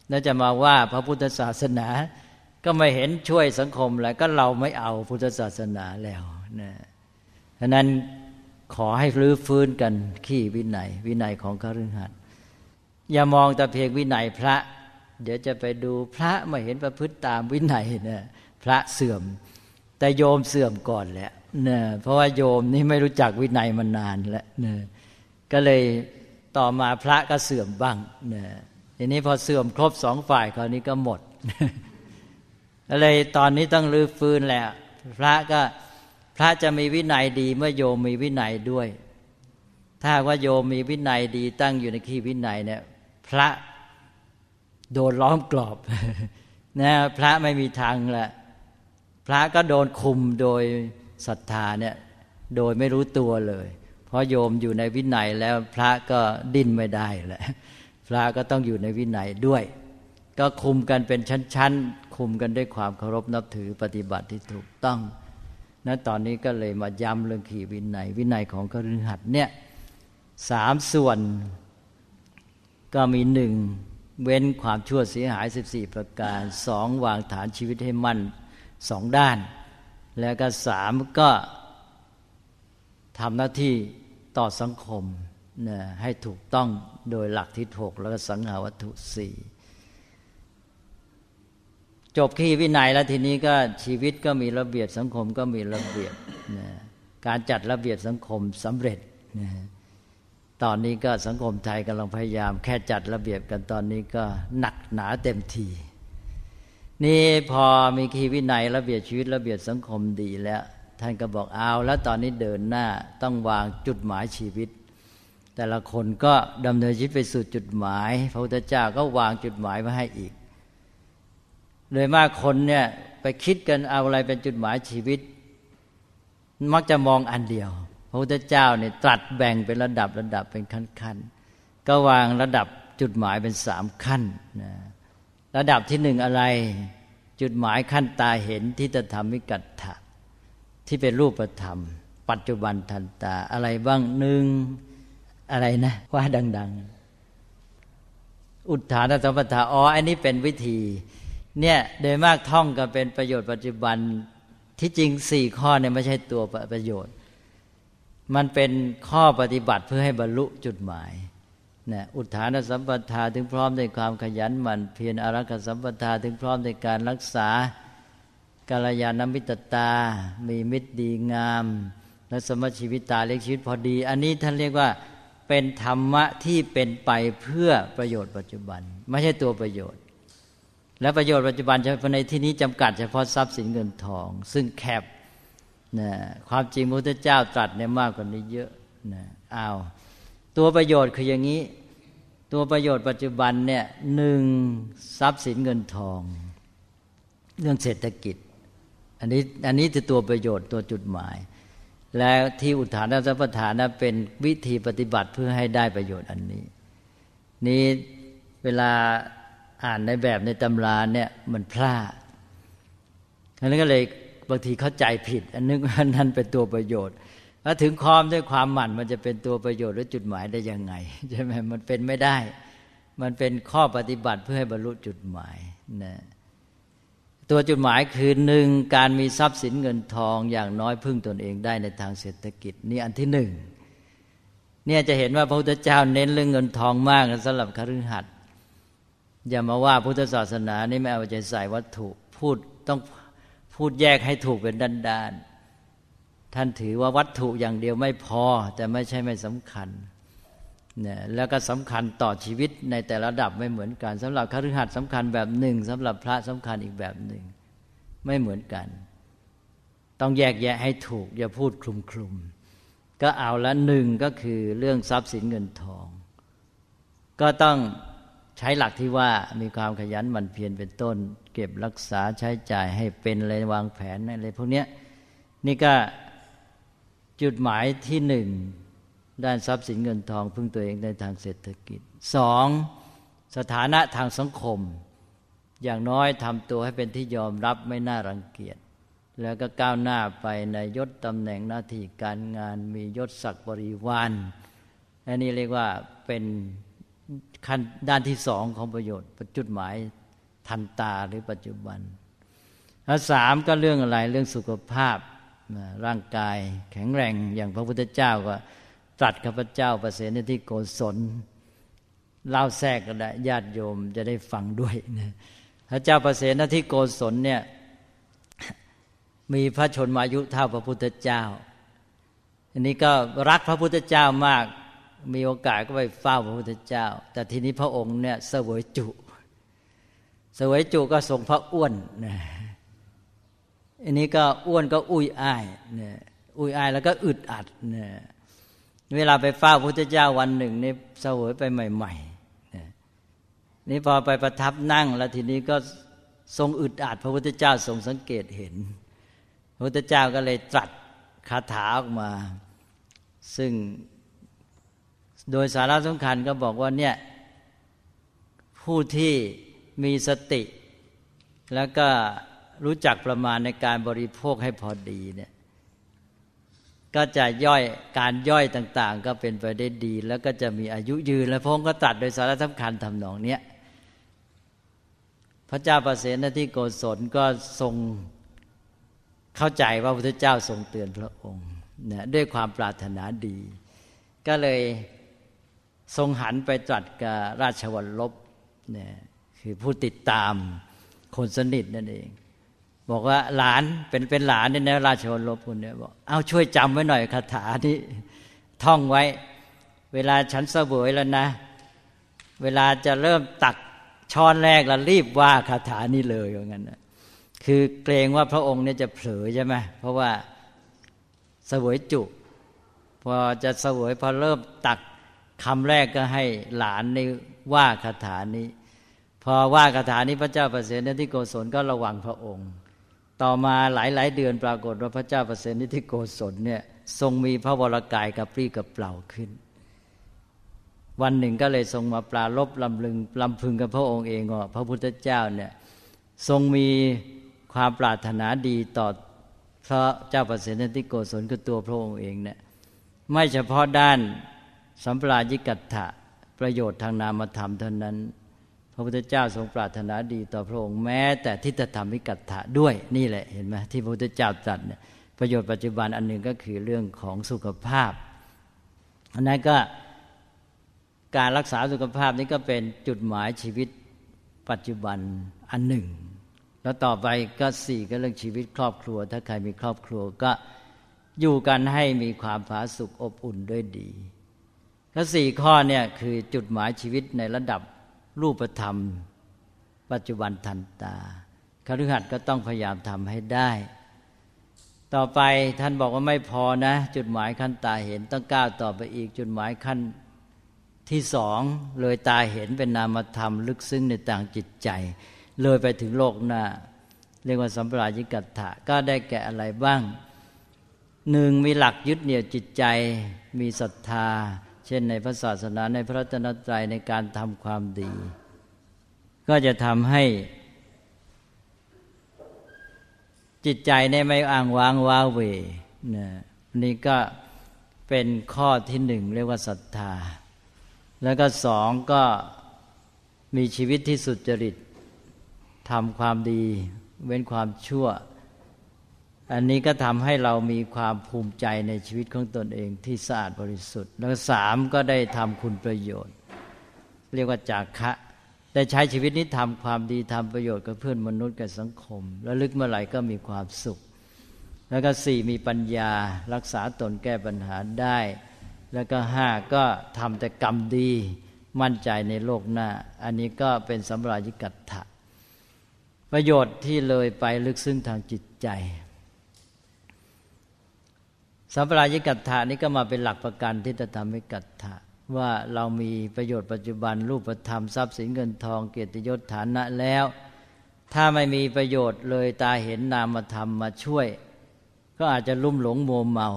แล้วจะมาว่าพระพุทธศาสนา ก็ไม่เห็นช่วยสังคมแล้วก็เราไม่เอาพุทธศาสนาแล้วนะฉะนั้นขอให้รื้อฟื้นกันขี้วินัย วินัยของคฤหัสถ์อย่ามองแต่เพียงวินัยพระ เดี๋ยวจะไปดูพระมาเห็นประพฤติตามวินัยเนี่ยพระเสื่อม แต่โยมเสื่อมก่อนแหละเนี่ยเพราะว่าโยมนี่ไม่รู้จักวินัยมานานแล้วเนี่ยก็เลยต่อมาพระก็เสื่อมบ้างเนี่ยทีนี้พอเสื่อมครบสองฝ่ายคราวนี้ก็หมด เลยตอนนี้ต้องรื้อฟื้นแหล้วพระก็พระจะมีวินัยดีเมื่อโยมมีวินัยด้วย ถ้าว่าโยมมีวินัยดีตั้งอยู่ในขีวินัยเนี่ย พระโดนล้อมกรอบนะพระไม่มีทางละพระก็โดนคุมโดยศรัทธาเนี่ยโดยไม่รู้ตัวเลย เพราะโยมอยู่ในวินัยแล้วพระก็ดิ้นไม่ได้แหละพระก็ต้องอยู่ในวินัยด้วย ก็คุมกันเป็นชั้นๆ คุมกันด้วยความเคารพนับถือปฏิบัติที่ถูกต้องนะตอนนี้ก็เลยมาย้ำเรื่องขี่วินัย วินัยของกฤหัสเนี่ยสามส่วนก็มีหนึ่งเว้นความชั่วเสียหาย 14 ประการสองวางฐานชีวิตให้มั่นสองด้าน แล้วก็สามก็ทำหน้าที่ต่อสังคมนะให้ถูกต้องโดยหลักที่ถกแล้วก็สังหาวัตถุสี่ จบขี้วินัยแล้วทีนี้ก็ชีวิตก็มีระเบียบสังคมก็มีระเบียบนะการจัดระเบียบสังคมสำเร็จนะตอนนี้ก็สังคมไทยกำลังพยายาม แค่จัดระเบียบกันตอนนี้ก็หนักหนาเต็มที นี่พอมีคีวินัยระเบียบชีวิตระเบียบสังคมดีแล้ว ท่านก็บอกเอาแล้วตอนนี้เดินหน้าต้องวางจุดหมายชีวิต แต่ละคนก็ดำเนินชีวิตไปสู่จุดหมาย พระพุทธเจ้าก็วางจุดหมายมาให้อีก โดยมากคนเนี่ยไปคิดกันเอาอะไรเป็นจุดหมายชีวิต มักจะมองอันเดียว พระพุทธเจ้าเนี่ยตรัสแบ่งเป็นระดับระดับเป็นขั้นๆก็วางระดับจุดหมายเป็นสามขั้นนะระดับที่หนึ่งอะไร จุดหมายขั้นตาเห็นที่จะทำมิกัตถะที่เป็นรูปธรรม ปัจจุบันทันตาอะไรบ้างหนึ่งอะไรนะ ว่าดัง ๆ อุทธานสัมปทาอ๋ออันนี้เป็นวิธี เนี่ยโดยมากท่องก็เป็นประโยชน์ปัจจุบันที่จริงสี่ข้อเนี่ยไม่ใช่ตัวประโยชน์ มันเป็นข้อปฏิบัติเพื่อให้บรรลุจุดหมายนะอุทานสัมปทาถึงพร้อมในความขยันหมั่นเพียรอารักษสัมปทาถึงพร้อมในการรักษากาลยานมิตตา มีมิตรดีงาม และสมชีวิตตาเล็กชีวิตพอดี อันนี้ท่านเรียกว่าเป็นธรรมะที่เป็นไปเพื่อประโยชน์ปัจจุบัน ไม่ใช่ตัวประโยชน์ และประโยชน์ปัจจุบันเฉพาะในที่นี้จำกัดเฉพาะทรัพย์สินเงินทอง ซึ่งแคบนะความจริงพระพุทธเจ้าตรัสเนี่ยมากกว่านี้เยอะนะอ้าวตัวประโยชน์คืออย่างนี้ ตัวประโยชน์ปัจจุบันเนี่ยหนึ่งทรัพย์สินเงินทอง เรื่องเศรษฐกิจ อันนี้อันนี้คือตัวประโยชน์ตัวจุดหมาย และที่อุทานสัพทานเป็นวิธีปฏิบัติเพื่อให้ได้ประโยชน์อันนี้ นี้เวลา อ่านในแบบในตำราเนี่ยมันพลาดอันนั้นก็เลยบางทีเข้าใจผิด อันนึกว่านั้นเป็นตัวประโยชน์แล้วถึงความด้วยความหมั่นมันจะเป็นตัวประโยชน์หรือจุดหมายได้ยังไงใช่ไหมมันเป็นไม่ได้ มันเป็นข้อปฏิบัติเพื่อให้บรรลุจุดหมายนะตัวจุดหมายคือหนึ่งการมีทรัพย์สินเงินทองอย่างน้อยพึ่งตนเองได้ในทางเศรษฐกิจนี่อันที่หนึ่งเนี่ยจะเห็นว่าพระพุทธเจ้าเน้นเรื่องเงินทองมากสำหรับคฤหัสถ อย่ามาว่าพุทธศาสนานี่ไม่เอาใจใส่วัตถุพูดต้องพูดแยกให้ถูกเป็นด้านๆท่านถือว่าวัตถุอย่างเดียวไม่พอ แต่ไม่ใช่ไม่สำคัญเนี่ยแล้วก็สำคัญต่อชีวิตในแต่ละระดับไม่เหมือนกันสำหรับคฤหัสถ์สำคัญแบบหนึ่งสำหรับพระสำคัญอีกแบบหนึ่ง ไม่เหมือนกัน ต้องแยกแยะให้ถูก อย่าพูดคลุมคลุมก็เอาละหนึ่งก็คือเรื่องทรัพย์สินเงินทอง ก็ต้อง ใช้หลักที่ว่ามีความขยันหมั่นเพียรเป็นต้น เก็บรักษาใช้จ่ายให้เป็นอะไรวางแผนอะไรพวกนี้นี่ก็จุดหมายที่หนึ่งด้านทรัพย์สินเงินทองพึ่งตัวเองในทางเศรษฐกิจสองสถานะทางสังคม อย่างน้อยทำตัวให้เป็นที่ยอมรับไม่น่ารังเกียจ แล้วก็ก้าวหน้าไปในยศตำแหน่งหน้าที่การงานมียศศักดิ์บริวารอันนี้เรียกว่าเป็น ขั้นด้านที่สองของประโยชน์จุดหมายทันตาหรือปัจจุบันแล้วสามก็เรื่องอะไรเรื่องสุขภาพร่างกายแข็งแรงอย่างพระพุทธเจ้าก็ตรัสข้าพเจ้าประเสริฐที่โกศลเล่าแทรกก็ได้ญาติโยมจะได้ฟังด้วยนะพระเจ้าประเสริฐที่โกศลเนี่ยมีพระชนมายุเท่าพระพุทธเจ้า อันนี้ก็รักพระพุทธเจ้ามาก มีโอกาสก็ไปเฝ้าพระพุทธเจ้า แต่ทีนี้พระองค์เนี่ยเสวยจุเสวยจุก็ทรงพระอ้วนนะอันนี้ก็อ้วนก็อุ้ยอ้ายเนี่ยอุ้ยอ้ายแล้วก็อึดอัดเนี่ยเวลาไปเฝ้าพระพุทธเจ้าวันหนึ่งนี่เสวยไปใหม่ๆนี่พอไปประทับนั่งแล้วทีนี้ก็ทรงอึดอัด พระพุทธเจ้าทรงสังเกตเห็น พระพุทธเจ้าก็เลยตรัสคาถาออกมา ซึ่ง โดยสาระสำคัญก็บอกว่าเนี่ยผู้ที่มีสติ แล้วก็รู้จักประมาณในการบริโภคให้พอดีเนี่ยก็จะย่อยการย่อยต่าง ๆ ก็เป็นไปได้ดี แล้วก็จะมีอายุยืน และพงก็ตัดโดยสาระสำคัญทำนองเนี้ยพระเจ้าประเสนที่โกศลก็ทรงเข้าใจว่าพระพุทธเจ้าทรงเตือนพระองค์เนี่ยด้วยความปรารถนาดี ก็เลย ทรงหันไปตรัสกับราชวัลลบเนี่ยคือผู้ติดตามคนสนิทนั่นเอง บอกว่าหลานเป็นเป็นหลานเนี่ยนะราชวัลลบคนเนี่ยบอกเอาช่วยจำไว้หน่อยคาถานี้ท่องไว้ เวลาฉันเสวยแล้วนะ เวลาจะเริ่มตักช้อนแรกแล้วรีบว่าคาถานี้เลยอย่างนั้นนะคือเกรงว่าพระองค์เนี่ยจะเผลอใช่ไหมเพราะว่าเสวยจุพอจะเสวยพอเริ่มตัก คำแรกก็ให้หลานในว่าคาถานี้ พอว่าคาถานี้พระเจ้าประเสริฐที่โกศลก็ระวังพระองค์ ต่อมาหลายๆเดือนปรากฏว่าพระเจ้าประเสริฐที่โกศลเนี่ยทรงมีพระวรากายกับปรีกับเปล่าขึ้น วันหนึ่งก็เลยทรงมาปลาลบลำลึงลำพึงกับพระองค์เองว่าพระพุทธเจ้าเนี่ยทรงมีความปรารถนาดีต่อพระเจ้าประเสริฐที่โกศลคือตัวพระองค์เองเนี่ยไม่เฉพาะด้าน สัมปรายิกัตถะประโยชน์ทางนามธรรมเท่านั้น พระพุทธเจ้าทรงปรารถนาดีต่อพระองค์แม้แต่ทิฏฐธรรมิกัตถะด้วยนี่แหละเห็นไหมที่พระพุทธเจ้าตรัสเนี่ยประโยชน์ปัจจุบันอันหนึ่งก็คือเรื่องของสุขภาพอันนั้นก็การรักษาสุขภาพนี้ก็เป็นจุดหมายชีวิตปัจจุบันอันหนึ่ง แล้วต่อไปก็สี่ก็เรื่องชีวิตครอบครัว ถ้าใครมีครอบครัวก็อยู่กันให้มีความผาสุกอบอุ่นด้วยดี ก็สี่ข้อเนี่ยคือจุดหมายชีวิตในระดับรูปธรรม ปัจจุบันทันตาคฤหัสถ์ก็ต้องพยายามทำให้ได้ ต่อไปท่านบอกว่าไม่พอนะ จุดหมายขั้นตาเห็นต้องก้าวต่อไปอีก จุดหมายขั้นที่สองเลยตาเห็นเป็นนามธรรม ลึกซึ้งในต่างจิตใจ เลยไปถึงโลกหน้า เรียกว่าสัมปรายิกัตถะก็ได้แก่อะไรบ้างหนึ่งมีหลักยึดเหนี่ยวจิตใจ มีศรัทธา เช่นในพระศาสนาในพระตนตรัยในการทำความดี ก็จะทำให้ จิตใจในไม่อ้างว้างว้าเวนะนี่ก็เป็นข้อที่หนึ่งเรียกว่าศรัทธา แล้วก็สองก็มีชีวิตที่สุจริตทำความดี เว้นความชั่ว อันนี้ก็ทำให้เรามีความภูมิใจในชีวิตของตนเองที่สะอาดบริสุทธิ์ แล้วสามก็ได้ทำคุณประโยชน์ เรียกว่าจากคะได้ใช้ชีวิตนี้ทำความดีทำประโยชน์กับเพื่อนมนุษย์กับสังคม แล้วลึกเมื่อไหร่ก็มีความสุข แล้วก็สี่มีปัญญารักษาตนแก้ปัญหาได้ แล้วก็ห้าก็ทำแต่กรรมดีมั่นใจในโลกหน้า อันนี้ก็เป็นสัมรายิกัตถะประโยชน์ที่เลยไปลึกซึ้งทางจิตใจ สัมปรายิกัตถานี้ก็มาเป็นหลักประกันที่จะทำให้กัตถะว่าเรามีประโยชน์ปัจจุบันรูปธรรมทรัพย์สินเงินทองเกียรติยศฐานะแล้ว ถ้าไม่มีประโยชน์เลยตาเห็นนามธรรมมาช่วย ก็อาจจะลุ่มหลงโมเมา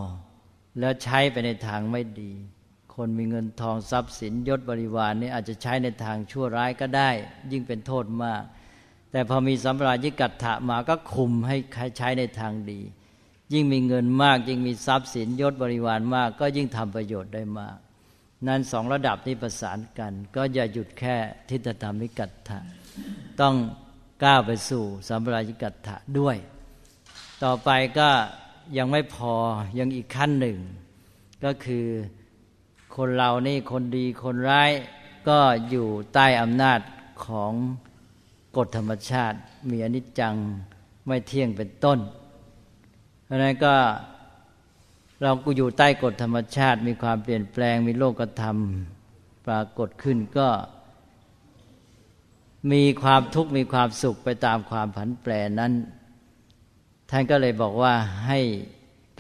แล้วใช้ไปในทางไม่ดี คนมีเงินทองทรัพย์สินยศบริวารนี่อาจจะใช้ในทางชั่วร้ายก็ได้ ยิ่งเป็นโทษมาก แต่พอมีสัมปรายิกัตถะมาก็คุมให้ใช้ในทางดี ยิ่งมีเงินมาก ยิ่งมีทรัพย์สินยศบริวารมาก ก็ยิ่งทำประโยชน์ได้มาก นั้นสองระดับนี้ประสานกัน ก็อย่าหยุดแค่ทิฏฐธรรมิกัตถะต้องก้าวไปสู่สัมปรายิกัตถะด้วย ต่อไปก็ยังไม่พอยังอีกขั้นหนึ่ง ก็คือคนเรานี่คนดีคนร้ายก็อยู่ใต้อำนาจของกฎธรรมชาติ มีอนิจจังไม่เที่ยงเป็นต้น เพราะนั้นก็เรากูอยู่ใต้กฎธรรมชาติ มีความเปลี่ยนแปลงมีโลกธรรมปรากฏขึ้นก็ มีความทุกข์มีความสุขไปตามความผันแปรนั้น ท่านก็เลยบอกว่าให้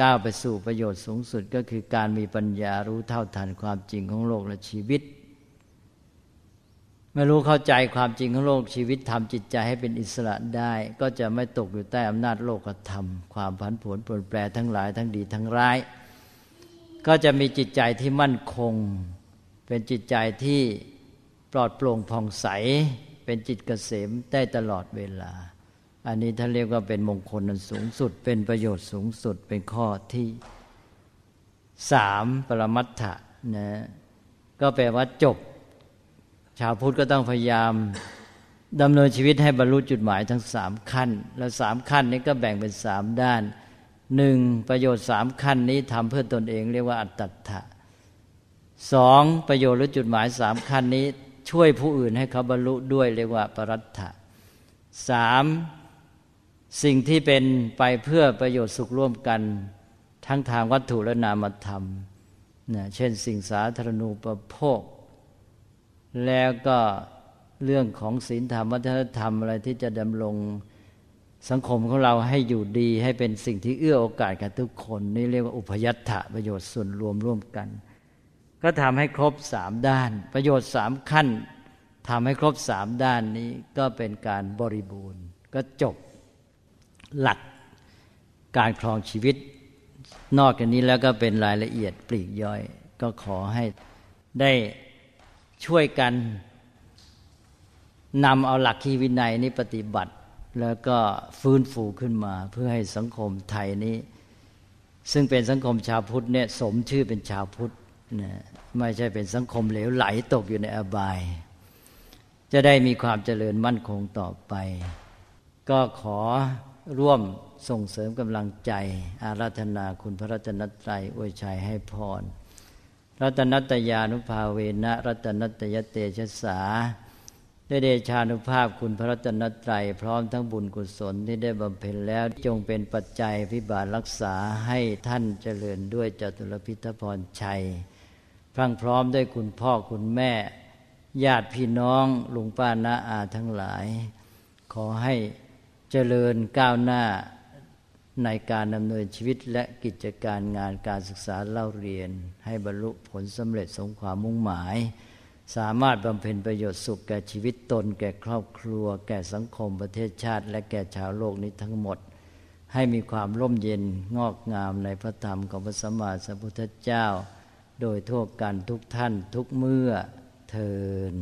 ก้าวไปสู่ประโยชน์สูงสุดก็คือการมีปัญญารู้เท่าทันความจริงของโลกและชีวิต มื่อรู้เข้าใจความจริงของโลกชีวิตทำจิตใจให้เป็นอิสระได้ ก็จะไม่ตกอยู่ใต้อำนาจโลกธรรม ความผันผวนเปรนแปรทั้งหลายทั้งดีทั้งร้าย ก็จะมีจิตใจที่มั่นคง เป็นจิตใจที่ปลอดโปร่งผ่องใส เป็นจิตเกษมได้ตลอดเวลา อันนี้ท่านเรียกว่าเป็นมงคลนันสูงสุด เป็นประโยชน์สูงสุดเป็นข้อที่สามปรมัตถะนะก็แปลว่าจบ ชาวพุทธก็ต้องพยายามดำเนินชีวิตให้บรรลุจุดหมายทั้งสามขั้น แล้วสามขั้นนี้ก็แบ่งเป็นสามด้านหนึ่งประโยชน์สามขั้นนี้ทำเพื่อตนเองเรียกว่าอัตตถะสองประโยชน์หรือจุดหมายสามขั้นนี้ ช่วยผู้อื่นให้เขาบรรลุด้วยเรียกว่าปรัตถะสามสิ่งที่เป็นไปเพื่อประโยชน์สุขร่วมกัน ทั้งทางวัตถุและนามธรรมนะเช่นสิ่งสาธารณูปโภค แล้วก็เรื่องของศีลธรรมวัฒนธรรมอะไรที่จะดำรงสังคมของเราให้อยู่ดีให้เป็นสิ่งที่เอื้อโอกาสกับทุกคน นี่เรียกว่าอุพยัตถะประโยชน์ส่วนรวมร่วมกัน ก็ทำให้ครบสามด้าน ประโยชน์สามขั้นทำให้ครบสามด้านนี้ก็เป็นการบริบูรณ์ ก็จบหลักการครองชีวิต นอกจากนี้แล้วก็เป็นรายละเอียดปลีกย่อย ก็ขอให้ได้ ช่วยกันนำเอาหลักคีวินัยนี้ปฏิบัติ แล้วก็ฟื้นฟูขึ้นมา เพื่อให้สังคมไทยนี้ ซึ่งเป็นสังคมชาวพุทธเนี่ยสมชื่อเป็นชาวพุทธนะไม่ใช่เป็นสังคมเหลวไหลตกอยู่ในอบาย จะได้มีความเจริญมั่นคงต่อไป ก็ขอร่วมส่งเสริมกำลังใจ อาราธนาคุณพระรัตนตรัยอวยชัยให้พร รัตนัตยานุภาเวนะรัตนัตยเตชะสาได้เดชานุภาพคุณพระรัตนตรัยพร้อมทั้งบุญกุศลที่ได้บำเพ็ญแล้วจงเป็นปัจจัยพิบาลรักษาให้ท่านเจริญด้วยจตุรพิทพรชัย พรั่งพร้อมด้วยคุณพ่อคุณแม่ ญาติพี่น้องลุงป้าน้าอาทั้งหลาย ขอให้เจริญก้าวหน้า ในการดำเนินชีวิตและกิจการงานการศึกษาเล่าเรียน ให้บรรลุผลสำเร็จสมความมุ่งหมาย สามารถบำเพ็ญประโยชน์สุขแก่ชีวิตตน แก่ครอบครัว แก่สังคมประเทศชาติ และแก่ชาวโลกนี้ทั้งหมด ให้มีความร่มเย็นงอกงามในพระธรรมของพระสัมมาสัมพุทธเจ้า โดยทั่วกันทุกท่านทุกเมื่อเทิน